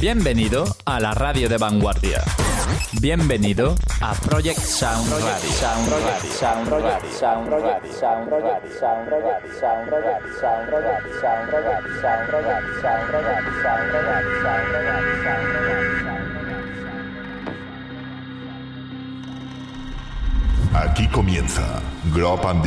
Bienvenido a la radio de vanguardia. Bienvenido a Project Sound Aquí comienza Grop and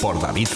por David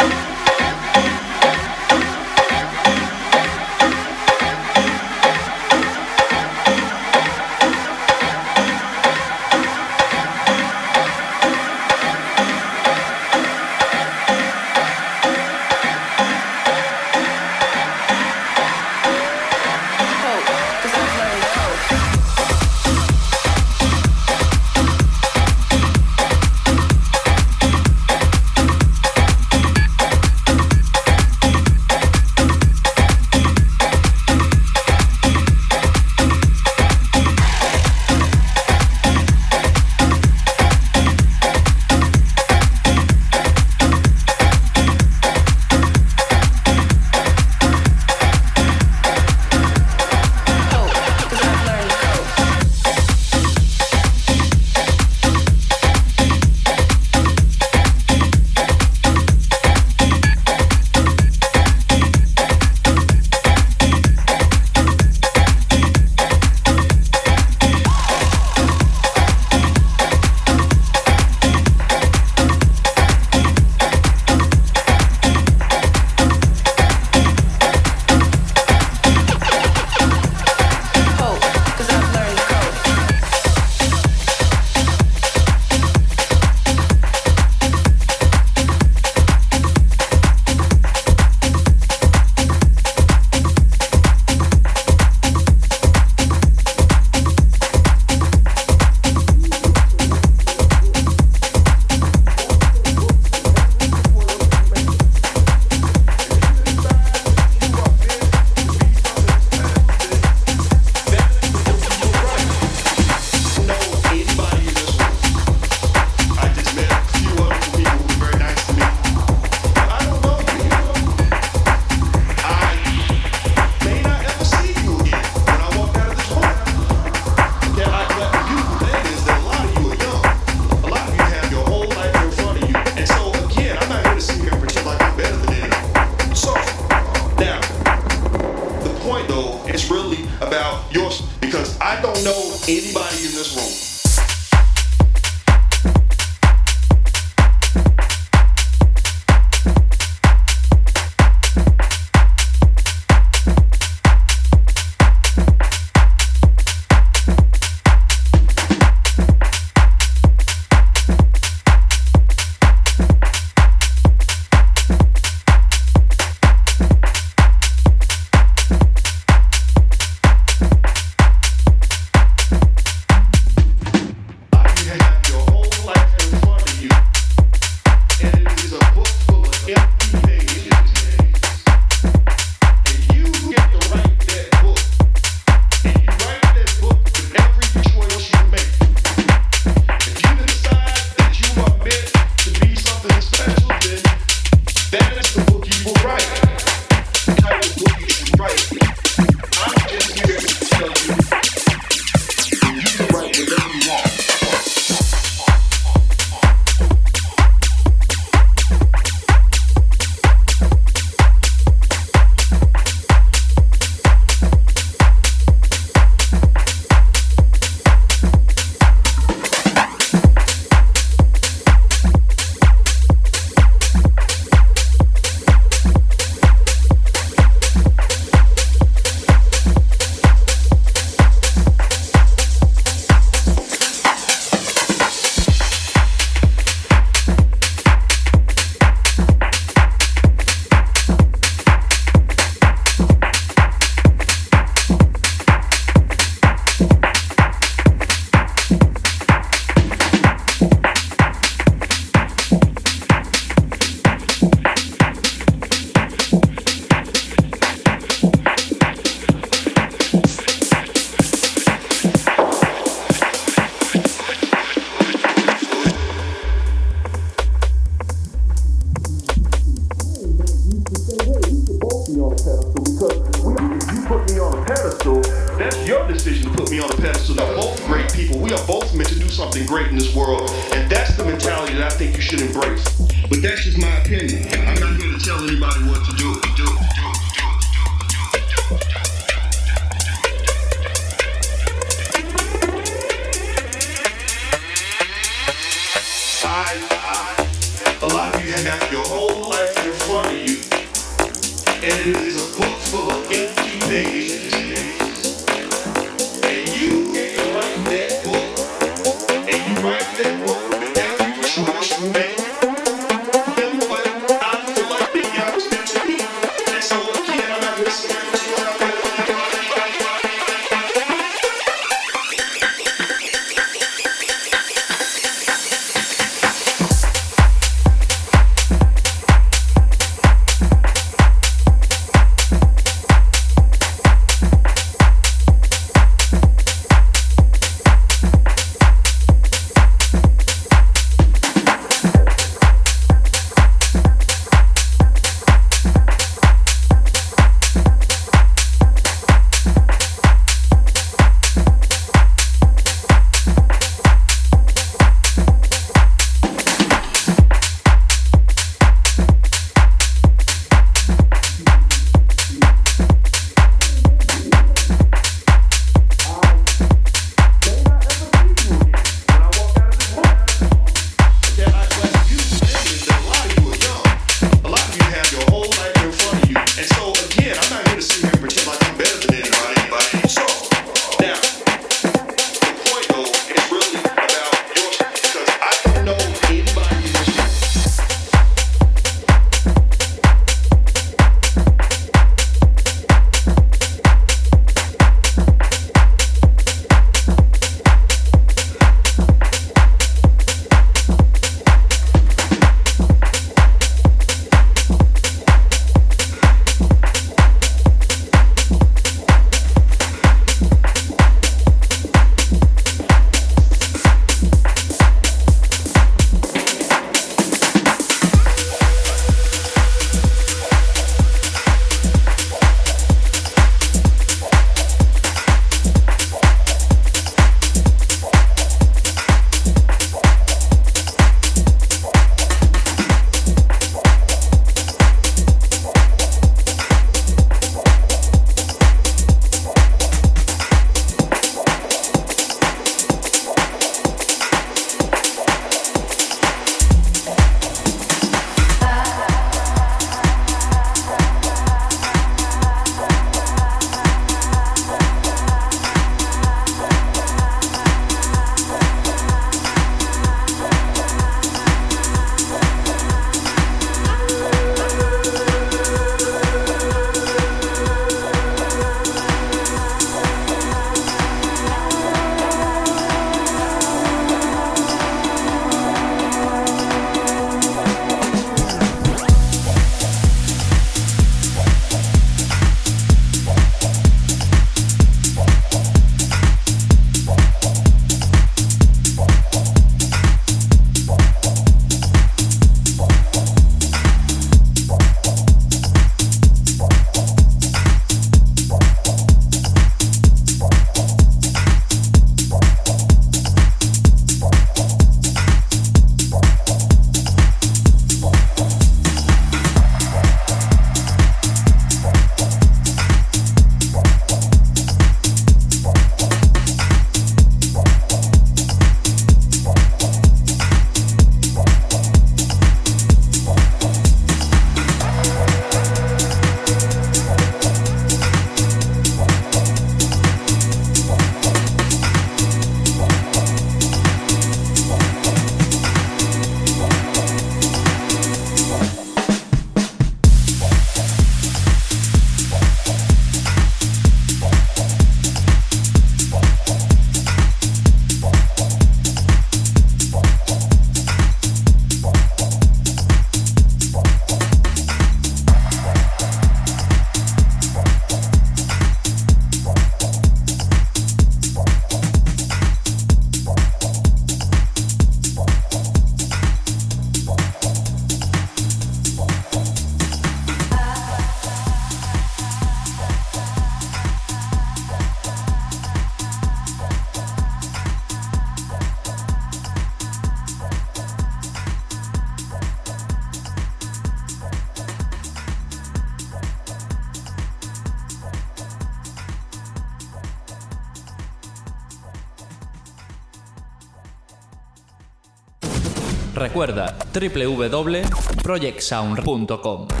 Recuerda www.projectsound.com.